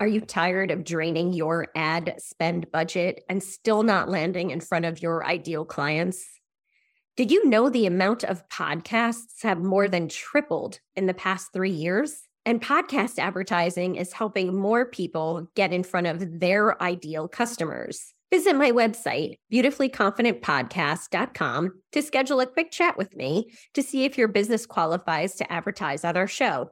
Are you tired of draining your ad spend budget and still not landing in front of your ideal clients? Did you know the amount of podcasts have more than tripled in the past three years? And podcast advertising is helping more people get in front of their ideal customers. Visit my website, beautifullyconfidentpodcast.com, to schedule a quick chat with me to see if your business qualifies to advertise on our show.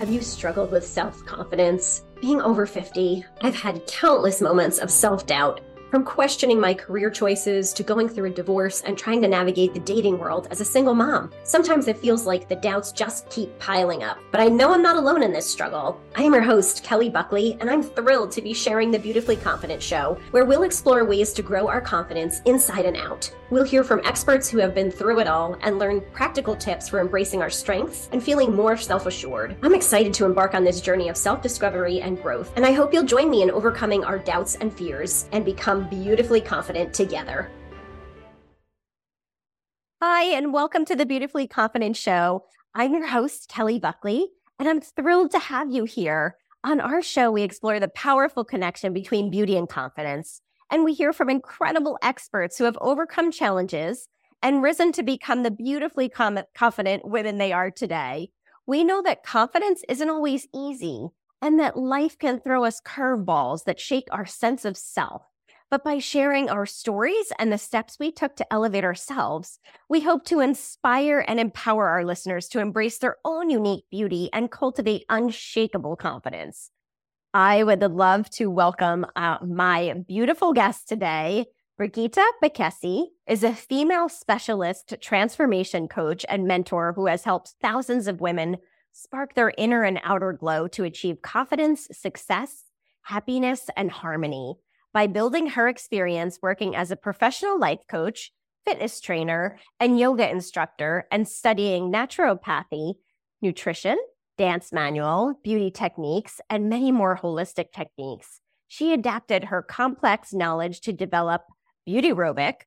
Have you struggled with self confidence? Being over 50, I've had countless moments of self doubt from questioning my career choices to going through a divorce and trying to navigate the dating world as a single mom. Sometimes it feels like the doubts just keep piling up, but I know I'm not alone in this struggle. I am your host, Kelly Buckley, and I'm thrilled to be sharing the Beautifully Confident Show, where we'll explore ways to grow our confidence inside and out. We'll hear from experts who have been through it all and learn practical tips for embracing our strengths and feeling more self assured. I'm excited to embark on this journey of self discovery and growth, and I hope you'll join me in overcoming our doubts and fears and become beautifully confident together. Hi, and welcome to the Beautifully Confident Show. I'm your host, Kelly Buckley, and I'm thrilled to have you here. On our show, we explore the powerful connection between beauty and confidence, and we hear from incredible experts who have overcome challenges and risen to become the beautifully confident women they are today. We know that confidence isn't always easy and that life can throw us curveballs that shake our sense of self. But by sharing our stories and the steps we took to elevate ourselves, we hope to inspire and empower our listeners to embrace their own unique beauty and cultivate unshakable confidence. I would love to welcome uh, my beautiful guest today. Brigitta Bekesi is a female specialist transformation coach and mentor who has helped thousands of women spark their inner and outer glow to achieve confidence, success, happiness, and harmony by building her experience working as a professional life coach, fitness trainer, and yoga instructor, and studying naturopathy, nutrition, dance manual, beauty techniques, and many more holistic techniques. She adapted her complex knowledge to develop Beautyrobic.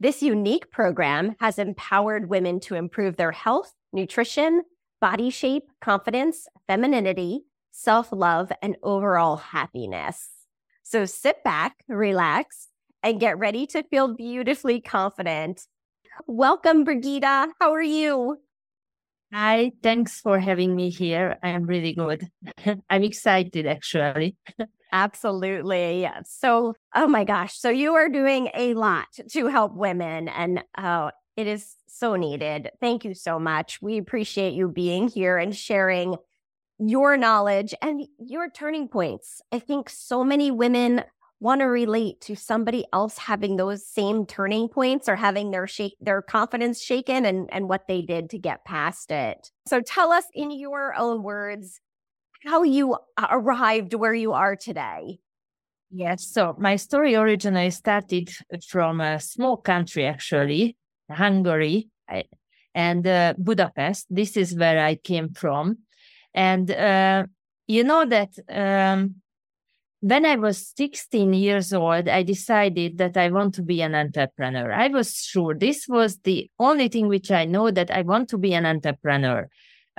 This unique program has empowered women to improve their health, nutrition, body shape, confidence, femininity, self love, and overall happiness. So sit back, relax, and get ready to feel beautifully confident. Welcome, Brigitta. How are you? Hi, thanks for having me here. I am really good. I'm excited actually. Absolutely. So, oh my gosh. So, you are doing a lot to help women, and oh, it is so needed. Thank you so much. We appreciate you being here and sharing your knowledge and your turning points. I think so many women want to relate to somebody else having those same turning points or having their shake their confidence shaken and and what they did to get past it. So tell us in your own words how you arrived where you are today. Yes, so my story originally started from a small country actually, Hungary and uh, Budapest. This is where I came from and uh, you know that um, when I was 16 years old, I decided that I want to be an entrepreneur. I was sure this was the only thing which I know that I want to be an entrepreneur.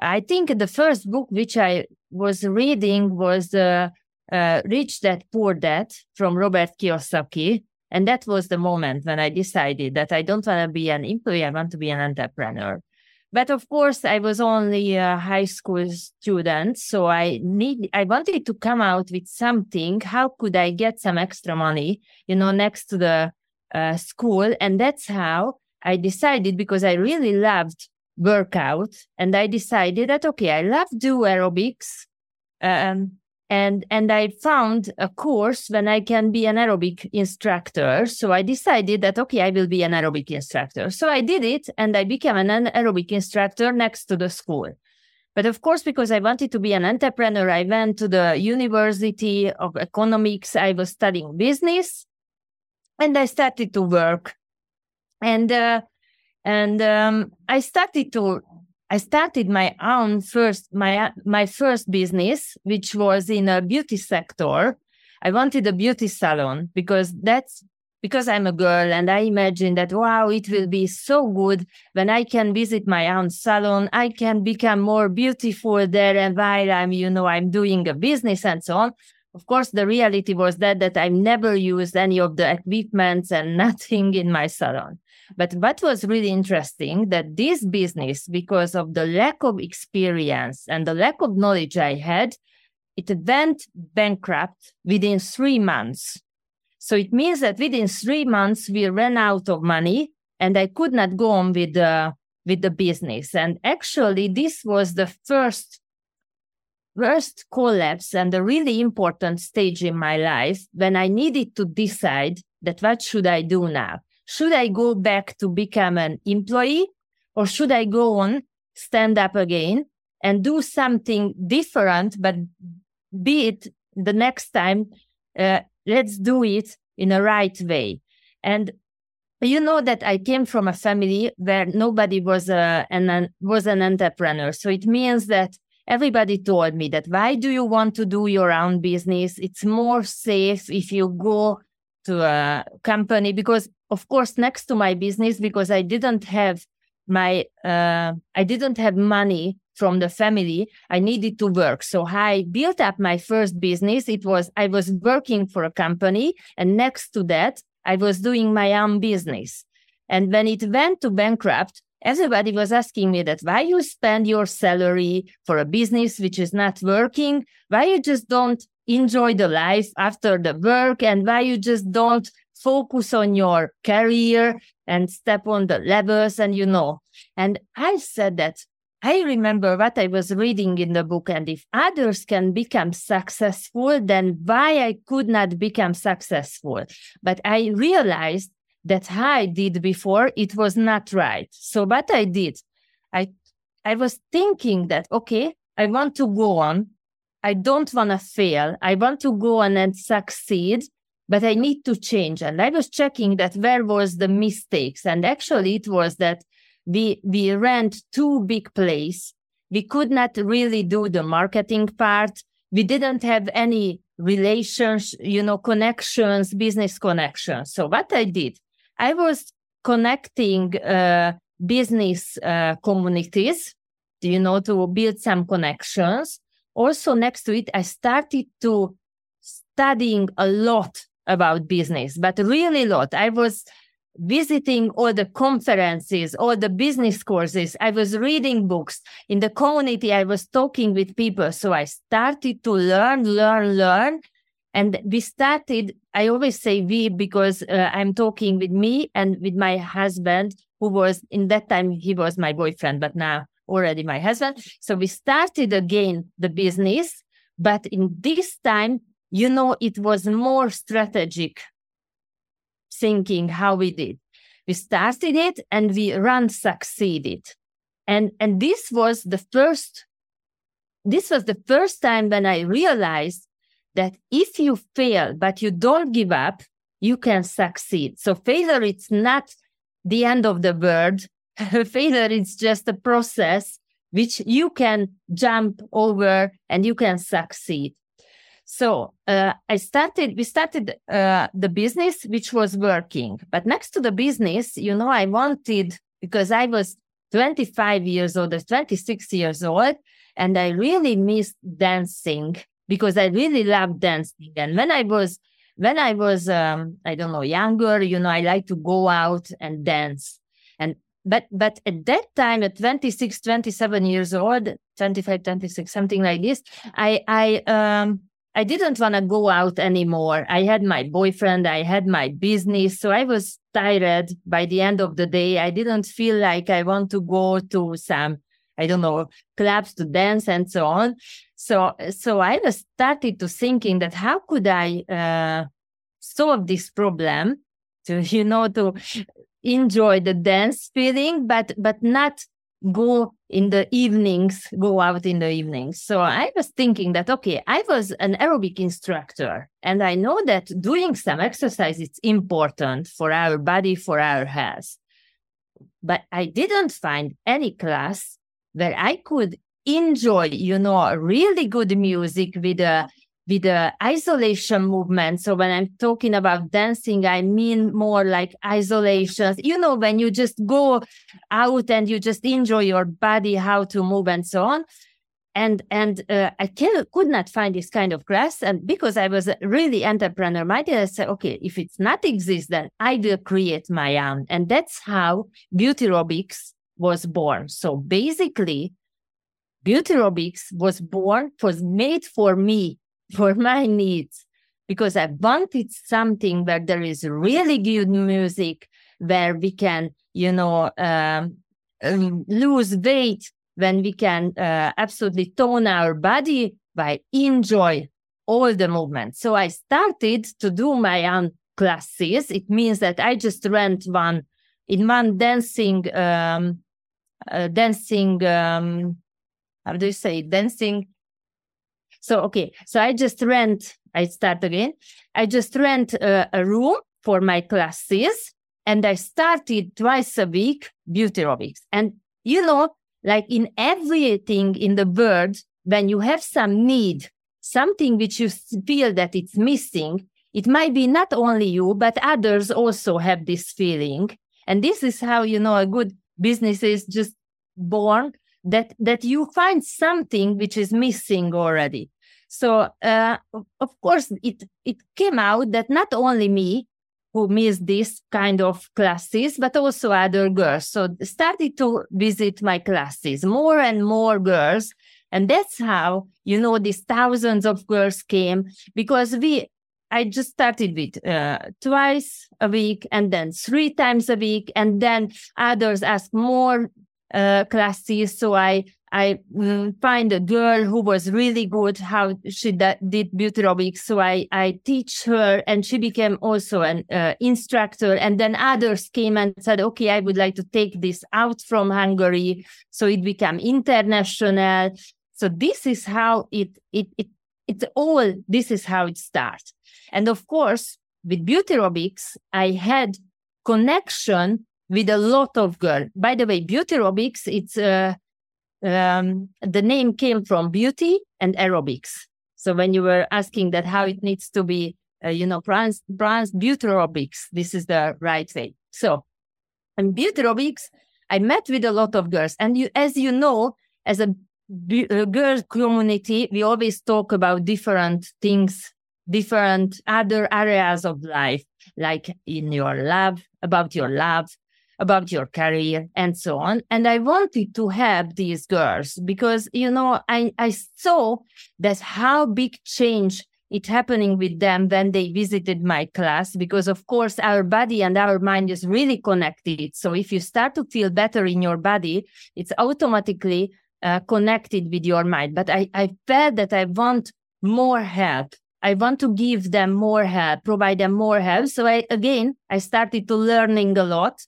I think the first book which I was reading was uh, uh, Rich Dad Poor Dad from Robert Kiyosaki. And that was the moment when I decided that I don't want to be an employee, I want to be an entrepreneur. But of course, I was only a high school student, so I need I wanted to come out with something. How could I get some extra money, you know, next to the uh, school? And that's how I decided because I really loved workout, and I decided that okay, I love do aerobics. Um, and and i found a course when i can be an aerobic instructor. So i decided that okay i will be an aerobic instructor. So i did it and i became an aerobic instructor next to the school. But of course because i wanted to be an entrepreneur i went to the university of economics. I was studying business and i started to work. And uh, and um, i started to I started my own first my my first business, which was in a beauty sector. I wanted a beauty salon because that's because I'm a girl and I imagine that, wow, it will be so good when I can visit my own salon. I can become more beautiful there. And while I'm, you know, I'm doing a business and so on. Of course, the reality was that, that I've never used any of the equipments and nothing in my salon. But what was really interesting that this business, because of the lack of experience and the lack of knowledge I had, it went bankrupt within three months. So it means that within three months we ran out of money, and I could not go on with the with the business. And actually, this was the first worst collapse and a really important stage in my life when I needed to decide that what should I do now? Should I go back to become an employee or should I go on, stand up again and do something different, but be it the next time uh, let's do it in a right way. And you know that I came from a family where nobody was a an, was an entrepreneur. So it means that everybody told me that why do you want to do your own business? It's more safe if you go to a company because of course next to my business because I didn't have my uh, I didn't have money from the family, I needed to work. So I built up my first business. It was, I was working for a company. And next to that, I was doing my own business. And when it went to bankrupt, everybody was asking me that why you spend your salary for a business which is not working? Why you just don't enjoy the life after the work? And why you just don't focus on your career and step on the levels and you know and i said that I remember what I was reading in the book, and if others can become successful, then why I could not become successful? But I realized that I did before it was not right. So what I did, I I was thinking that okay, I want to go on. I don't want to fail. I want to go and succeed, but I need to change. And I was checking that where was the mistakes, and actually it was that we we rent too big place we could not really do the marketing part. We didn't have any relations you know connections business connections. So what i did i was connecting uh, business uh, communities you know to build some connections also next to it i started to studying a lot about business but really a lot i was visiting all the conferences, all the business courses. I was reading books. In the community, I was talking with people. So I started to learn, learn, learn. And we started, I always say we because uh, I'm talking with me and with my husband, who was in that time, he was my boyfriend, but now already my husband. So we started again the business. But in this time, you know, it was more strategic thinking how we did. We started it and we run succeeded. And, and this was the first, this was the first time when I realized that if you fail, but you don't give up, you can succeed. So failure, it's not the end of the world. failure is just a process which you can jump over and you can succeed. So uh, I started, we started uh, the business, which was working. But next to the business, you know, I wanted, because I was 25 years old, 26 years old, and I really missed dancing because I really loved dancing. And when I was, when I was, um, I don't know, younger, you know, I like to go out and dance. And but but at that time at 26 27 years old 25 26 something like this i i um I didn't want to go out anymore. I had my boyfriend, I had my business. So I was tired by the end of the day. I didn't feel like I want to go to some, I don't know, clubs to dance and so on. So, so I was started to thinking that how could I uh, solve this problem to, you know, to enjoy the dance feeling, but, but not go in the evenings, go out in the evenings. So I was thinking that, okay, I was an aerobic instructor and I know that doing some exercise is important for our body, for our health. But I didn't find any class where I could enjoy, you know, really good music with a with the isolation movement. So when I'm talking about dancing, I mean more like isolations. You know, when you just go out and you just enjoy your body, how to move and so on. And and uh, I can, could not find this kind of class, and because I was really entrepreneur minded, I said, okay, if it's not exist, then I will create my own, and that's how Beauty Aerobics was born. So basically, Beauty Aerobics was born, was made for me for my needs because I wanted something where there is really good music, where we can, you know, um, um, lose weight, when we can uh, absolutely tone our body by enjoy all the movements. So I started to do my own classes. It means that I just rent one in one dancing, um, uh, dancing, um, how do you say, dancing so, okay. So I just rent, I start again. I just rent a, a room for my classes and I started twice a week beauty aerobics. And you know, like in everything in the world, when you have some need, something which you feel that it's missing, it might be not only you, but others also have this feeling. And this is how, you know, a good business is just born that, that you find something which is missing already. So uh, of course, it it came out that not only me who missed this kind of classes, but also other girls. So started to visit my classes, more and more girls. And that's how, you know, these thousands of girls came because we, I just started with uh, twice a week and then three times a week. And then others asked more uh, classes. So I I mm, find a girl who was really good how she da- did beauty aerobics. So I, I teach her and she became also an uh, instructor. And then others came and said, okay, I would like to take this out from Hungary. So it became international. So this is how it, it, it, it's all, this is how it starts. And of course, with beauty aerobics, I had connection with a lot of girls. By the way, beauty aerobics, it's, uh, um, the name came from beauty and aerobics. So when you were asking that how it needs to be, uh, you know, brands, beauty aerobics, this is the right way. So, in beauty aerobics, I met with a lot of girls, and you, as you know, as a, a girl community, we always talk about different things, different other areas of life, like in your love, about your love, about your career and so on. And I wanted to help these girls because, you know, I, I saw that how big change it happening with them when they visited my class because of course our body and our mind is really connected. So if you start to feel better in your body it's automatically uh, connected with your mind. But I, I felt that i want more help. I want to give them more help provide them more help. So i again i started to learning a lot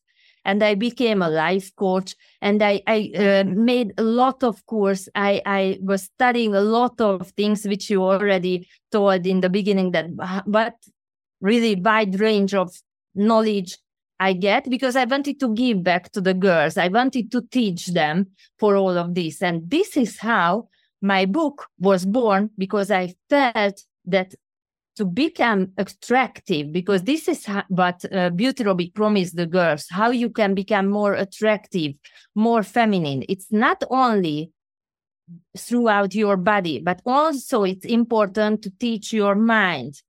and I became a life coach and I, I uh, made a lot of course. I, I was studying a lot of things which you already told in the beginning that what really wide range of knowledge I get because I wanted to give back to the girls. I wanted to teach them for all of this. And this is how my book was born because I felt that to become attractive because this is what uh, beauty aerobic promised the girls how you can become more attractive more feminine. It's not only throughout your body but also it's important to teach your mind.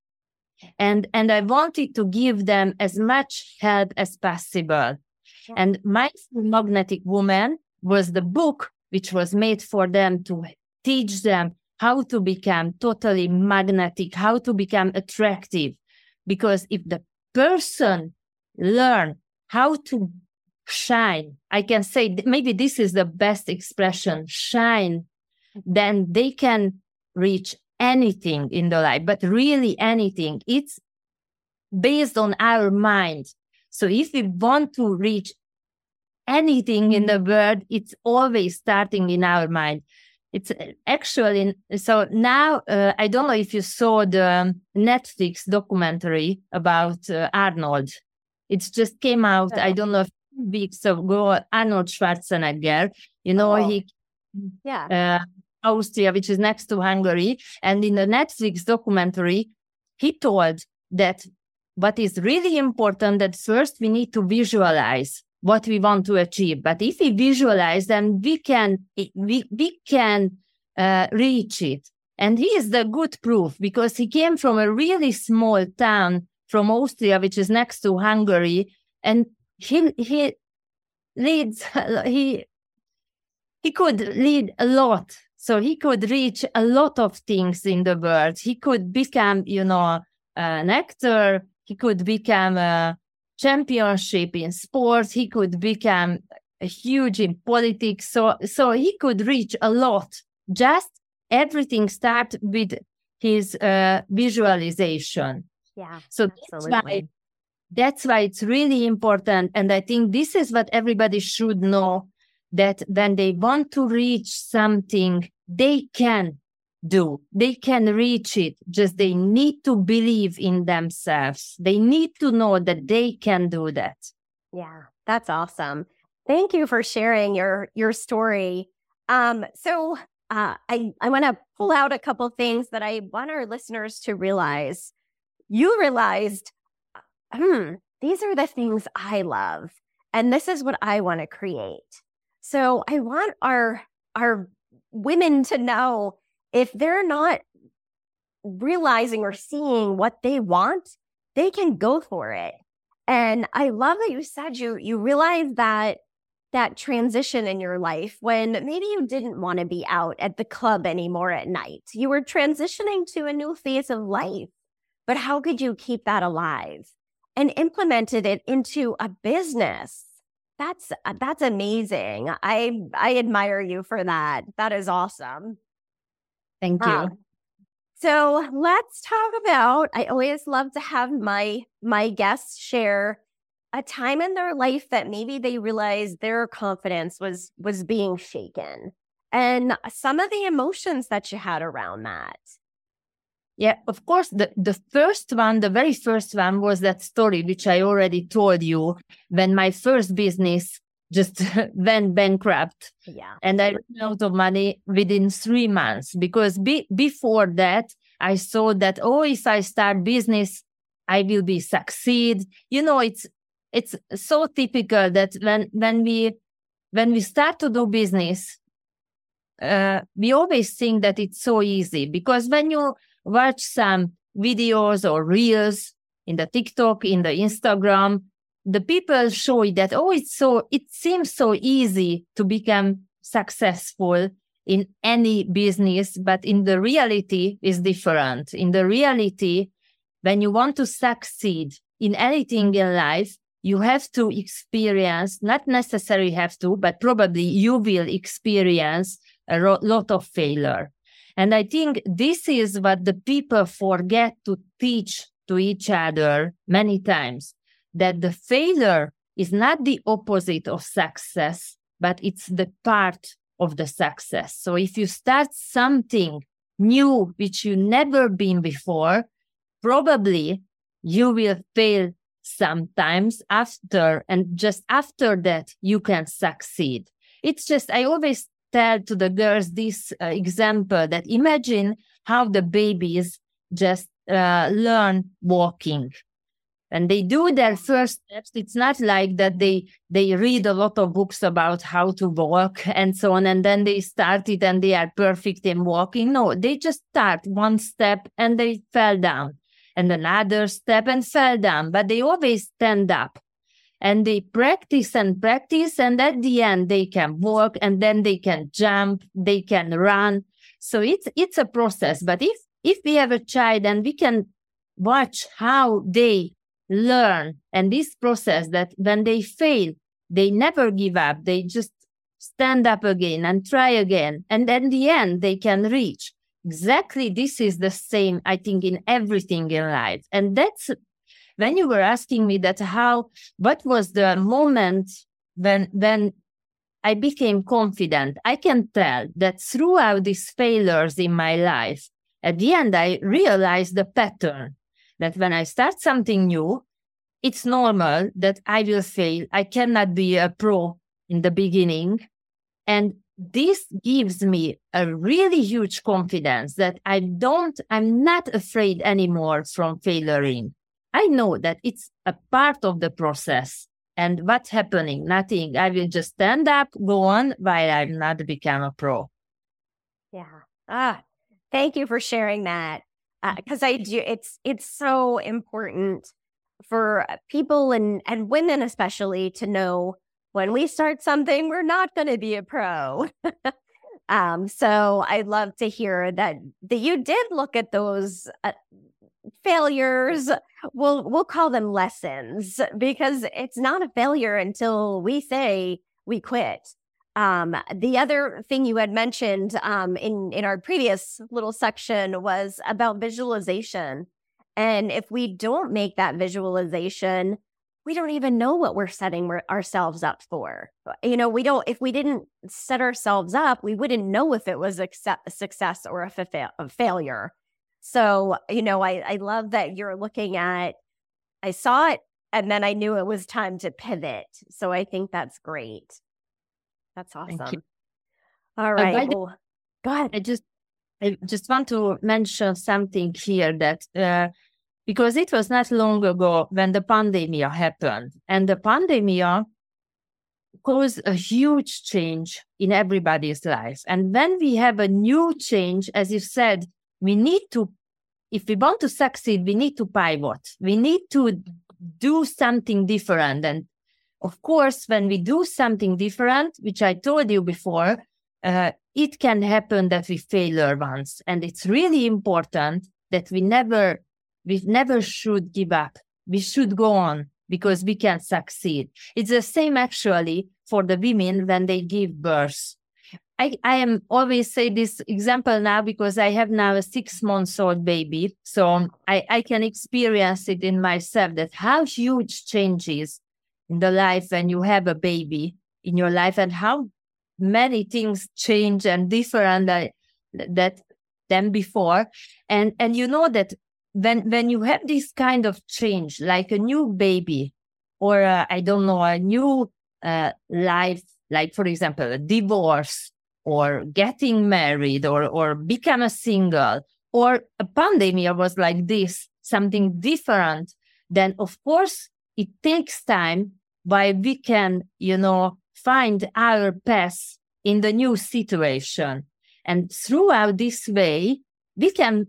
And and i wanted to give them as much help as possible. And mindful magnetic woman was the book which was made for them to teach them how to become totally magnetic, how to become attractive. Because if the person learn how to shine, I can say maybe this is the best expression, shine, then they can reach anything in the life, but really anything. It's based on our mind. So if we want to reach anything in the world, it's always starting in our mind it's uh, actually so now uh, i don't know if you saw the netflix documentary about uh, arnold it just came out i don't know weeks ago arnold schwarzenegger you know oh. he yeah uh, Austria, which is next to Hungary. And in the Netflix documentary, he told that what is really important that first we need to visualize what we want to achieve. But if we visualize, then we can we, we can uh, reach it. And he is the good proof because he came from a really small town from Austria, which is next to Hungary, and he he leads he he could lead a lot. So he could reach a lot of things in the world. He could become, you know, an actor. He could become a championship in sports. He could become a huge in politics. So so he could reach a lot. Just everything start with his uh, visualization. Yeah. So absolutely. that's why that's why it's really important. And I think this is what everybody should know that when they want to reach something, they can do. They can reach it. Just they need to believe in themselves. They need to know that they can do that. Yeah, that's awesome. Thank you for sharing your your story. Um, so uh, I I want to pull out a couple things that I want our listeners to realize. You realized, hmm, these are the things I love, and this is what I want to create. So I want our our women to know if they're not realizing or seeing what they want, they can go for it. And I love that you said you you realize that that transition in your life when maybe you didn't want to be out at the club anymore at night. You were transitioning to a new phase of life. But how could you keep that alive and implemented it into a business? That's that's amazing. I I admire you for that. That is awesome. Thank you. Um, so let's talk about. I always love to have my my guests share a time in their life that maybe they realized their confidence was was being shaken and some of the emotions that you had around that yeah of course the, the first one the very first one was that story which i already told you when my first business just went bankrupt. Yeah. And i ran out of money within three months because be, before that i saw that oh if i start business i will be succeed. You know it's it's so typical that when when we when we start to do business uh, we always think that it's so easy because when you watch some videos or reels in the tiktok in the instagram the people show that oh it's so it seems so easy to become successful in any business but in the reality is different in the reality when you want to succeed in anything in life you have to experience, not necessarily have to, but probably you will experience a ro- lot of failure. And I think this is what the people forget to teach to each other many times that the failure is not the opposite of success, but it's the part of the success. So if you start something new, which you never been before, probably you will fail sometimes after and just after that you can succeed it's just i always tell to the girls this uh, example that imagine how the babies just uh, learn walking and they do their first steps it's not like that they they read a lot of books about how to walk and so on and then they start it and they are perfect in walking no they just start one step and they fell down and another step and fell down, but they always stand up and they practice and practice. And at the end, they can walk and then they can jump, they can run. So it's, it's a process. But if, if we have a child and we can watch how they learn and this process that when they fail, they never give up. They just stand up again and try again. And at the end, they can reach exactly this is the same i think in everything in life and that's when you were asking me that how what was the moment when when i became confident i can tell that throughout these failures in my life at the end i realized the pattern that when i start something new it's normal that i will fail i cannot be a pro in the beginning and this gives me a really huge confidence that I don't, I'm not afraid anymore from failing. I know that it's a part of the process. And what's happening? Nothing. I will just stand up, go on while I'm not become a pro. Yeah. Ah, thank you for sharing that. Because uh, I do, it's it's so important for people and and women especially to know when we start something, we're not going to be a pro. um, so I'd love to hear that that you did look at those uh, failures. We'll we'll call them lessons because it's not a failure until we say we quit. Um, the other thing you had mentioned um, in in our previous little section was about visualization, and if we don't make that visualization, we don't even know what we're setting ourselves up for. You know, we don't, if we didn't set ourselves up, we wouldn't know if it was a success or a, a failure. So, you know, I, I love that you're looking at, I saw it and then I knew it was time to pivot. So I think that's great. That's awesome. All right. Well, go ahead. I just, I just want to mention something here that, uh, because it was not long ago when the pandemic happened and the pandemic caused a huge change in everybody's life and when we have a new change as you said we need to if we want to succeed we need to pivot we need to do something different and of course when we do something different which i told you before uh, it can happen that we fail once and it's really important that we never we never should give up. We should go on because we can succeed. It's the same actually for the women when they give birth. I, I am always say this example now because I have now a six months old baby. So I, I can experience it in myself that how huge changes in the life when you have a baby in your life and how many things change and different that, that than before. And, and you know that when when you have this kind of change like a new baby or uh, i don't know a new uh, life like for example a divorce or getting married or or become a single or a pandemic was like this something different then of course it takes time but we can you know find our path in the new situation and throughout this way we can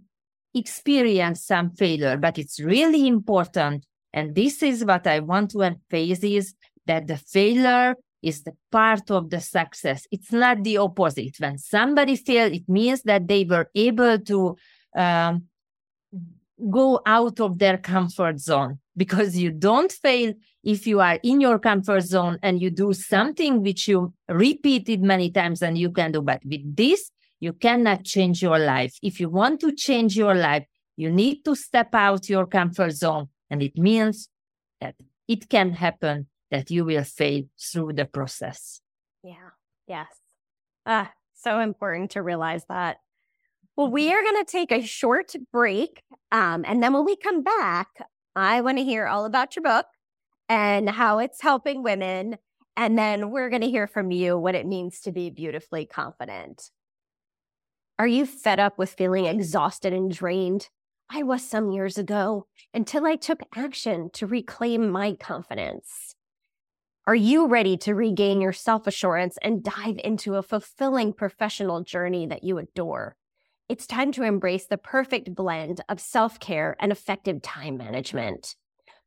experience some failure, but it's really important. And this is what I want to emphasize is that the failure is the part of the success. It's not the opposite. When somebody failed, it means that they were able to um, go out of their comfort zone because you don't fail if you are in your comfort zone and you do something which you repeated many times and you can do. But with this, you cannot change your life. If you want to change your life, you need to step out your comfort zone. And it means that it can happen that you will fail through the process. Yeah. Yes. Ah, so important to realize that. Well, we are going to take a short break. Um, and then when we come back, I want to hear all about your book and how it's helping women. And then we're going to hear from you what it means to be beautifully confident. Are you fed up with feeling exhausted and drained? I was some years ago until I took action to reclaim my confidence. Are you ready to regain your self assurance and dive into a fulfilling professional journey that you adore? It's time to embrace the perfect blend of self care and effective time management.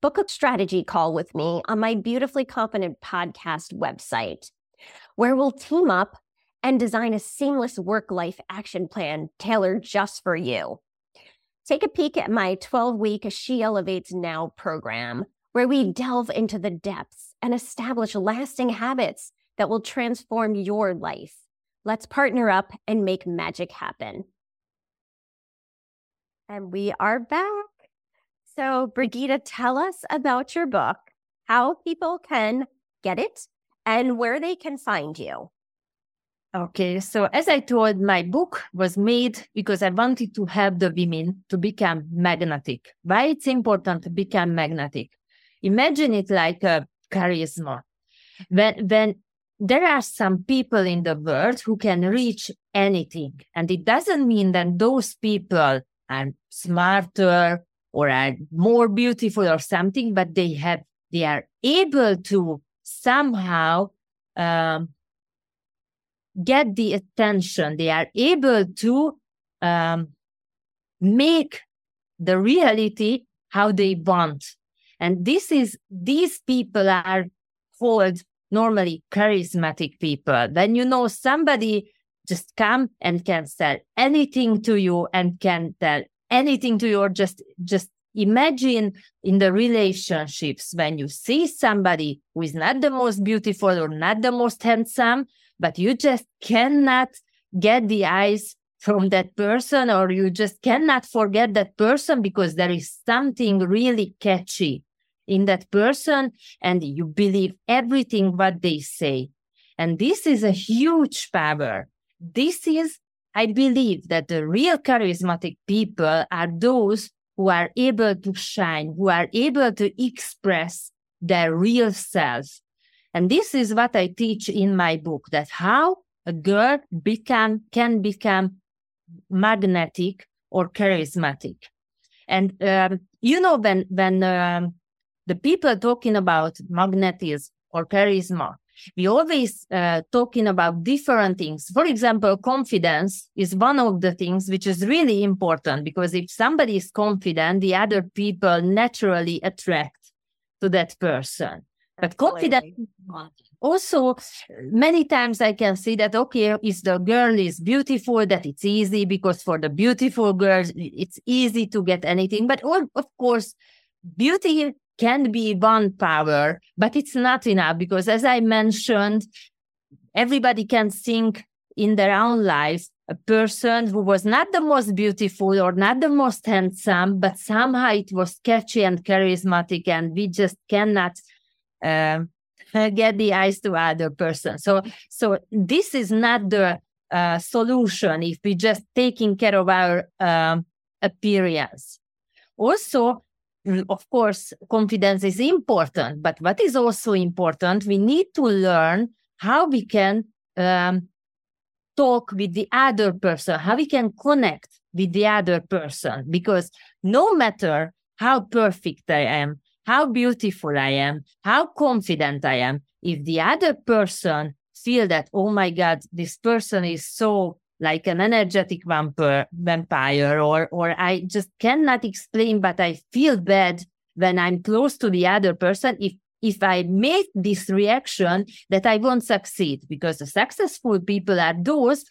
Book a strategy call with me on my Beautifully Confident podcast website, where we'll team up and design a seamless work life action plan tailored just for you. Take a peek at my 12 week She Elevates Now program, where we delve into the depths and establish lasting habits that will transform your life. Let's partner up and make magic happen. And we are back. So, Brigitte, tell us about your book, how people can get it, and where they can find you. Okay, so as I told, my book was made because I wanted to help the women to become magnetic. Why it's important to become magnetic? Imagine it like a charisma. When when there are some people in the world who can reach anything. And it doesn't mean that those people are smarter or are more beautiful or something, but they have, they are able to somehow um, get the attention. They are able to um, make the reality how they want. And this is, these people are called normally charismatic people. When you know somebody just come and can sell anything to you and can tell anything to you or just, just imagine in the relationships when you see somebody who is not the most beautiful or not the most handsome, but you just cannot get the eyes from that person or you just cannot forget that person because there is something really catchy in that person and you believe everything what they say. And this is a huge power this is i believe that the real charismatic people are those who are able to shine who are able to express their real self and this is what i teach in my book that how a girl become can become magnetic or charismatic. And um, you know when when um, the people talking about magnetism or charisma, we always uh, talking about different things. For example, confidence is one of the things which is really important because if somebody is confident, the other people naturally attract to that person. But confidence also many times i can see that okay if the girl is beautiful that it's easy because for the beautiful girls it's easy to get anything but of course beauty can be one power but it's not enough because as i mentioned everybody can think in their own life a person who was not the most beautiful or not the most handsome but somehow it was catchy and charismatic and we just cannot um, get the eyes to other person. So, so this is not the uh, solution if we just taking care of our um, appearance. Also, of course, confidence is important, but what is also important, we need to learn how we can um, talk with the other person, how we can connect with the other person, because no matter how perfect I am, how beautiful I am, how confident I am. If the other person feel that, oh my God, this person is so like an energetic vampire, vampire or, or I just cannot explain, but I feel bad when I'm close to the other person. If, if I make this reaction that I won't succeed because the successful people are those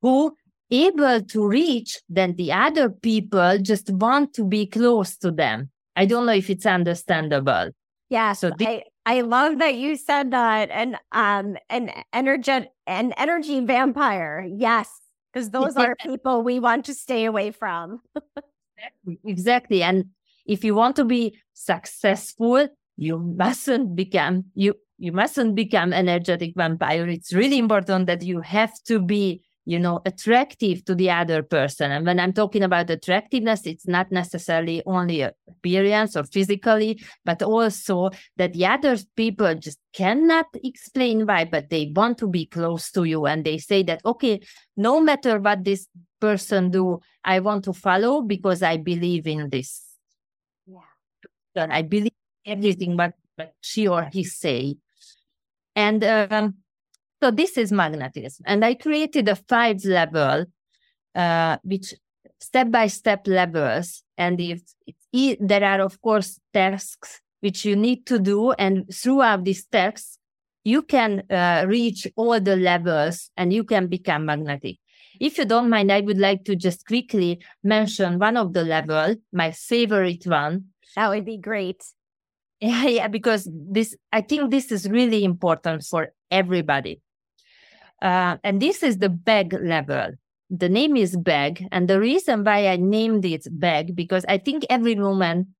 who able to reach then the other people just want to be close to them I don't know if it's understandable. Yeah. So I, I love that you said that. And um an energy an energy vampire. Yes. Because those are people we want to stay away from. exactly. And if you want to be successful, you mustn't become you you mustn't become energetic vampire. It's really important that you have to be you know attractive to the other person. And when i'm talking about attractiveness it's not necessarily only appearance or physically but also that the other people just cannot explain why but they want to be close to you. And they say that okay no matter what this person do i want to follow because i believe in this. Yeah. I believe everything but but she or he say. And um, so this is magnetism. And I created a five level, uh, which step by step levels. And if it, there are, of course, tasks which you need to do. And throughout these tasks, you can uh, reach all the levels and you can become magnetic. If you don't mind, I would like to just quickly mention one of the level, my favorite one. That would be great. Yeah, yeah, because this, I think this is really important for everybody. Uh, and this is the bag level. The name is bag. And the reason why I named it bag, because I think every woman,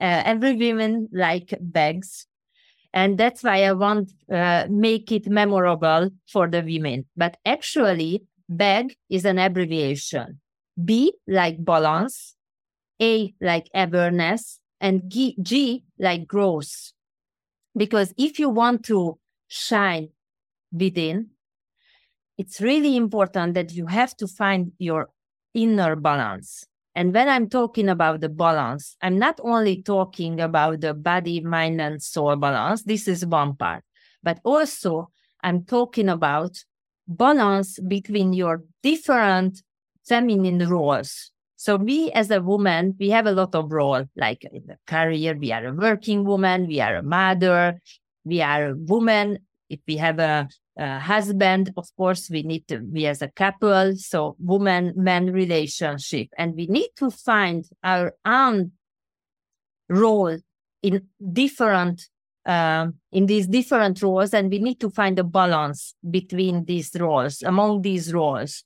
uh, every woman like bags. And that's why I want uh, make it memorable for the women. But actually, bag is an abbreviation. B like balance, A like awareness, and G, G like growth. Because if you want to shine within, it's really important that you have to find your inner balance. And when I'm talking about the balance, I'm not only talking about the body, mind, and soul balance. This is one part, but also I'm talking about balance between your different feminine roles. So we as a woman, we have a lot of role, like in the career, we are a working woman, we are a mother, we are a woman. If we have a, a husband, of course, we need to be as a couple. So woman man relationship. And we need to find our own role in different um, in these different roles and we need to find a balance between these roles among these roles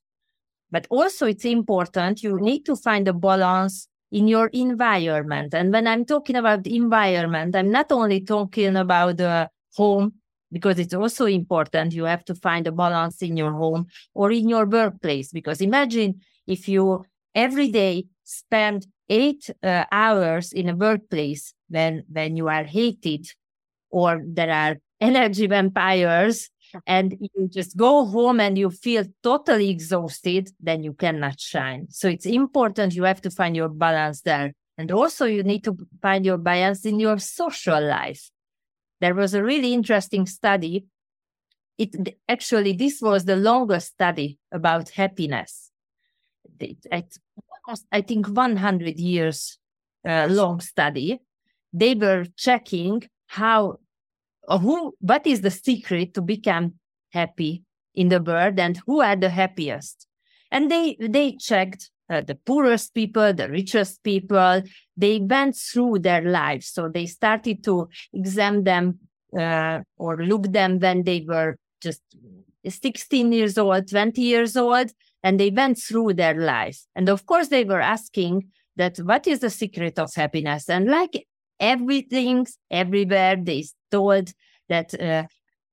but also it's important you need to find a balance in your environment and when i'm talking about environment i'm not only talking about the home because it's also important you have to find a balance in your home or in your workplace because imagine if you every day spend eight uh, hours in a workplace when when you are hated or there are energy vampires and you just go home and you feel totally exhausted, then you cannot shine. So it's important you have to find your balance there. And also you need to find your balance in your social life. There was a really interesting study. It actually, this was the longest study about happiness. It, it, I think 100 years uh, long study. They were checking how who what is the secret to become happy in the world and who are the happiest and they they checked uh, the poorest people the richest people they went through their lives. So they started to examine them uh, or look them when they were just 16 years old 20 years old and they went through their lives and of course they were asking that what is the secret of happiness? And like everything everywhere they told that uh,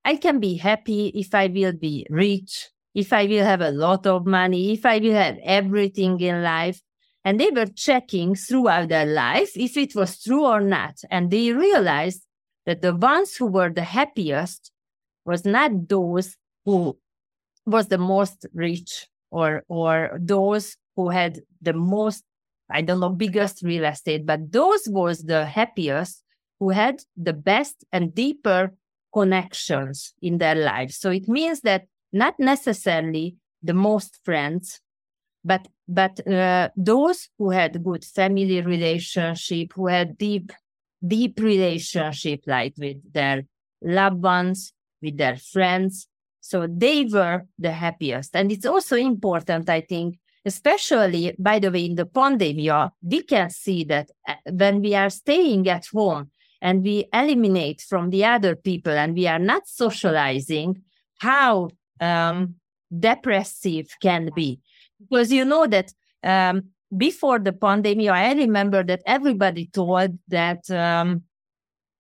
I can be happy if I will be rich, if I will have a lot of money, if I will have everything in life. And they were checking throughout their life if it was true or not. And they realized that the ones who were the happiest was not those who was the most rich or or those who had the most I don't know biggest real estate, but those was the happiest who had the best and deeper connections in their lives. So it means that not necessarily the most friends, but but uh, those who had good family relationship, who had deep deep relationship, like with their loved ones, with their friends. So they were the happiest. And it's also important, I think, especially by the way, in the pandemic, we can see that uh, when we are staying at home, and we eliminate from the other people and we are not socializing how um, depressive can be. Because you know that um, before the pandemic i remember that everybody told that um,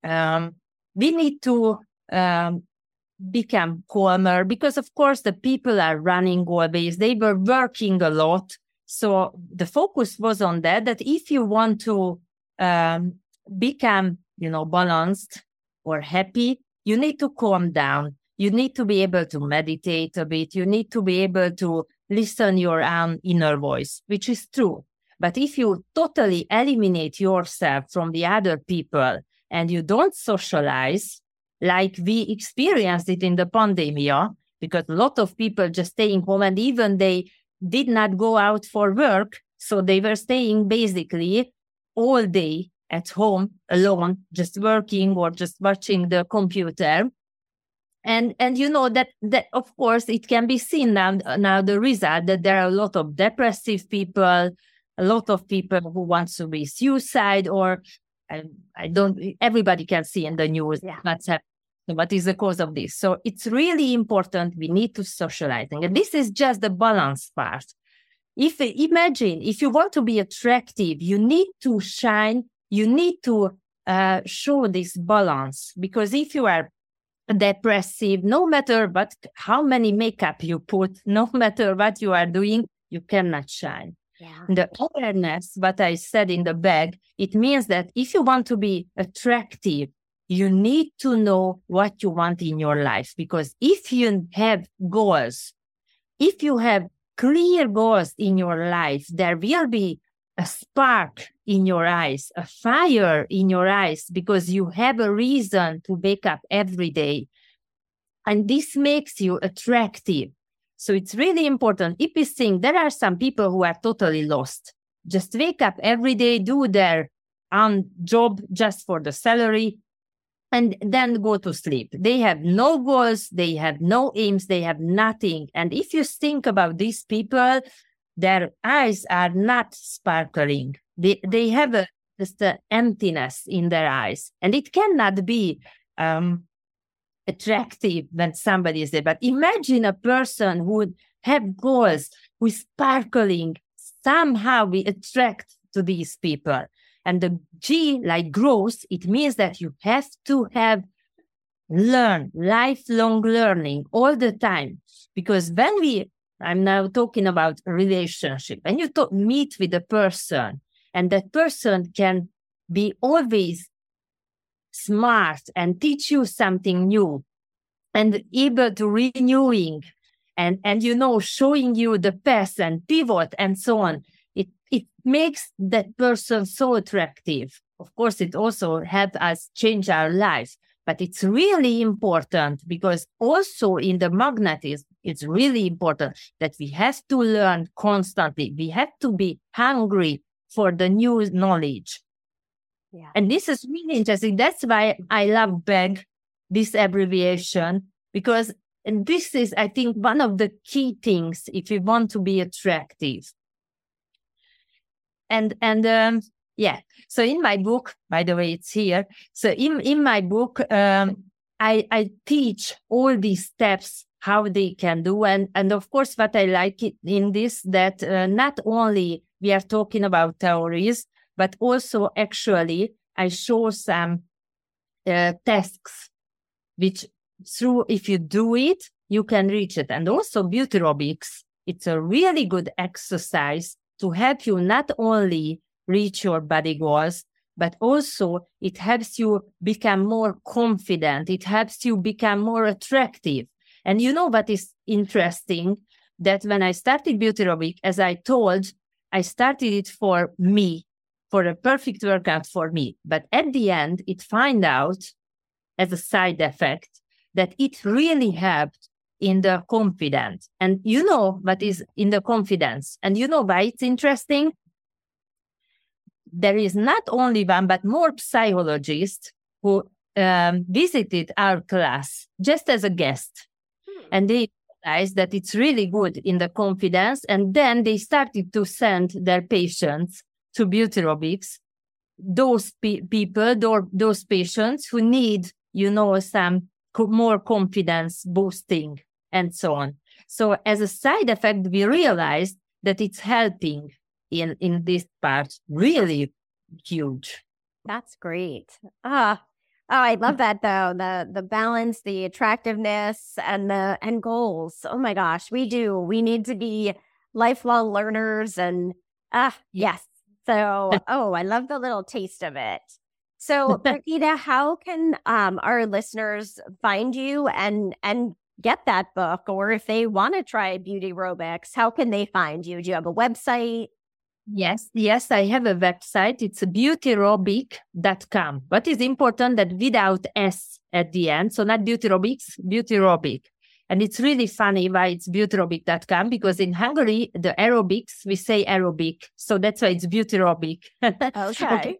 um we need to um, become calmer because of course the people are running always. They were working a lot. So the focus was on that that if you want to um, become you know, balanced or happy, you need to calm down. You need to be able to meditate a bit. You need to be able to listen your own inner voice, which is true. But if you totally eliminate yourself from the other people and you don't socialize, like we experienced it in the pandemic, because a lot of people just staying home and even they did not go out for work. So they were staying basically all day at home alone, just working or just watching the computer. And and you know that that of course it can be seen now now the result that there are a lot of depressive people, a lot of people who want to be suicide or I, I don't everybody can see in the news yeah. what's happening what is the cause of this. So it's really important we need to socializing and this is just the balance part. If imagine if you want to be attractive you need to shine you need to uh, show this balance. Because if you are depressive, no matter what, how many makeup you put, no matter what you are doing, you cannot shine. Yeah. The awareness, what I said in the bag, it means that if you want to be attractive, you need to know what you want in your life because if you have goals, if you have clear goals in your life, there will be a spark in your eyes, a fire in your eyes, because you have a reason to wake up every day. And this makes you attractive. So it's really important. If you think there are some people who are totally lost, just wake up every day, do their job just for the salary, and then go to sleep. They have no goals, they have no aims, they have nothing. And if you think about these people, their eyes are not sparkling. They, they have a, just an emptiness in their eyes. And it cannot be um, attractive when somebody is there. But imagine a person who would have goals, who is sparkling, somehow we attract to these people. And the G, like growth, it means that you have to have learn, lifelong learning all the time. Because when we I'm now talking about relationship. And you talk, meet with a person, and that person can be always smart and teach you something new and able to renewing and and you know showing you the path and pivot and so on it it makes that person so attractive of course it also helps us change our lives but it's really important because also in the magnetism it's really important that we have to learn constantly. We have to be hungry for the new knowledge. Yeah. And this is really interesting. That's why I love BEG, this abbreviation, because and this is, I think, one of the key things if you want to be attractive. And and um, yeah, so in my book, by the way, it's here. So in in my book, um, I I teach all these steps how they can do. And and of course what i like in this that uh, not only we are talking about theories but also actually i show some uh, tasks which through if you do it you can reach it. And also beauty aerobics it's a really good exercise to help you not only reach your body goals but also it helps you become more confident it helps you become more attractive and you know what is interesting? That when I started Beautyrobic, as I told, I started it for me, for a perfect workout for me. But at the end, it find out as a side effect that it really helped in the confidence. And you know what is in the confidence. And you know why it's interesting? There is not only one, but more psychologists who um, visited our class just as a guest and they realized that it's really good in the confidence. And then they started to send their patients to beauty aerobics. Those pe- people, those, those patients who need, you know, some co- more confidence boosting and so on. So as a side effect, we realized that it's helping in, in this part really huge. That's great. Ah, Oh, I love that though. The the balance, the attractiveness and the and goals. Oh my gosh, we do. We need to be lifelong learners and ah yes. So, oh, I love the little taste of it. So, Brigitta, how can um our listeners find you and and get that book or if they want to try beauty aerobics, how can they find you? Do you have a website? Yes, yes, I have a website. It's beautyrobic.com. But it's important that without S at the end, so not beautyrobics, beautyrobic. And it's really funny why it's beautyrobic.com because in Hungary, the aerobics, we say aerobic. So that's why it's beautyrobic. okay. okay.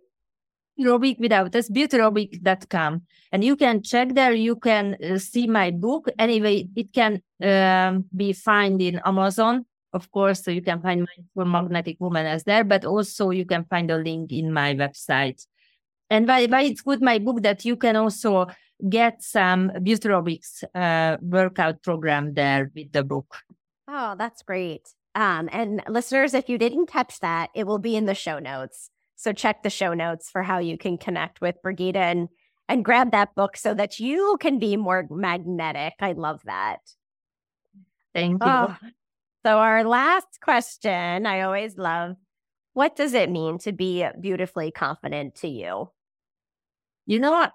Aerobic without us, beautyrobic.com. And you can check there. You can uh, see my book. Anyway, it can um, be found in Amazon of course, so you can find Mindful Magnetic Woman as there, but also you can find a link in my website. And by, by it's good, my book that you can also get some beauty uh, workout program there with the book. Oh, that's great. Um, and listeners, if you didn't catch that, it will be in the show notes. So check the show notes for how you can connect with Brigitta and and grab that book so that you can be more magnetic. I love that. Thank you. Oh, so, our last question I always love what does it mean to be beautifully confident to you? You know what?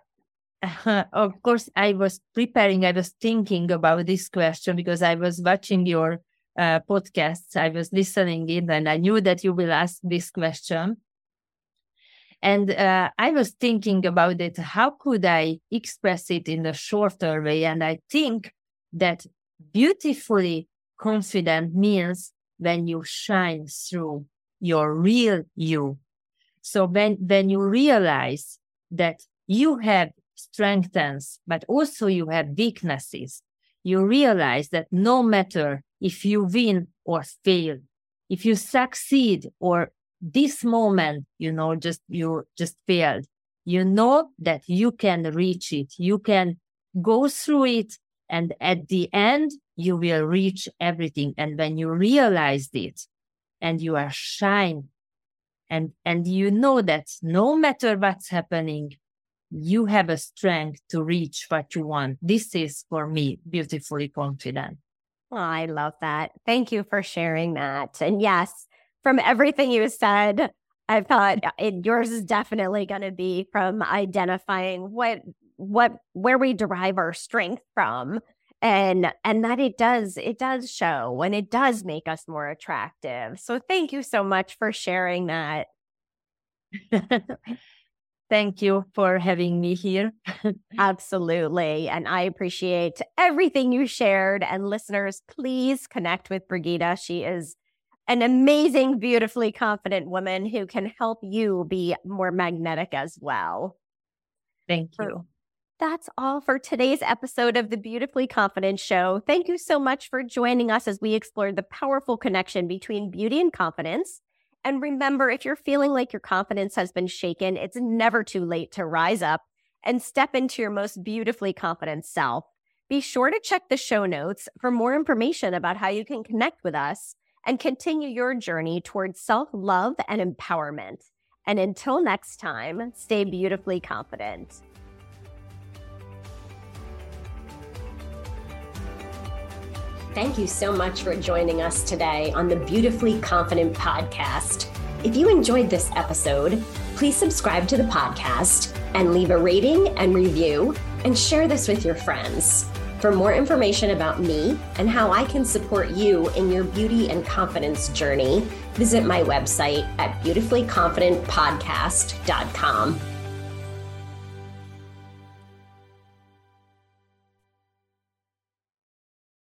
of course, I was preparing, I was thinking about this question because I was watching your uh, podcasts, I was listening in, and I knew that you will ask this question. And uh, I was thinking about it. How could I express it in a shorter way? And I think that beautifully confident means when you shine through your real you. So when, when you realize that you have strengths, but also you have weaknesses, you realize that no matter if you win or fail, if you succeed or this moment, you know, just you just failed, you know that you can reach it. You can go through it. And at the end, you will reach everything. And when you realize it and you are shine and, and you know that no matter what's happening, you have a strength to reach what you want. This is for me beautifully confident. Oh, I love that. Thank you for sharing that. And yes, from everything you said, I thought uh, it, yours is definitely going to be from identifying what what where we derive our strength from. And and that it does it does show and it does make us more attractive. So thank you so much for sharing that. Thank you for having me here. Absolutely. And i appreciate everything you shared. And listeners please connect with Brigitta she is an amazing beautifully confident woman who can help you be more magnetic as well. Thank you that's all for today's episode of the Beautifully Confident Show. Thank you so much for joining us as we explored the powerful connection between beauty and confidence. And remember, if you're feeling like your confidence has been shaken, it's never too late to rise up and step into your most beautifully confident self. Be sure to check the show notes for more information about how you can connect with us and continue your journey towards self love and empowerment. And until next time, stay beautifully confident. Thank you so much for joining us today on the Beautifully Confident podcast. If you enjoyed this episode, please subscribe to the podcast and leave a rating and review and share this with your friends. For more information about me and how I can support you in your beauty and confidence journey, visit my website at beautifullyconfidentpodcast.com.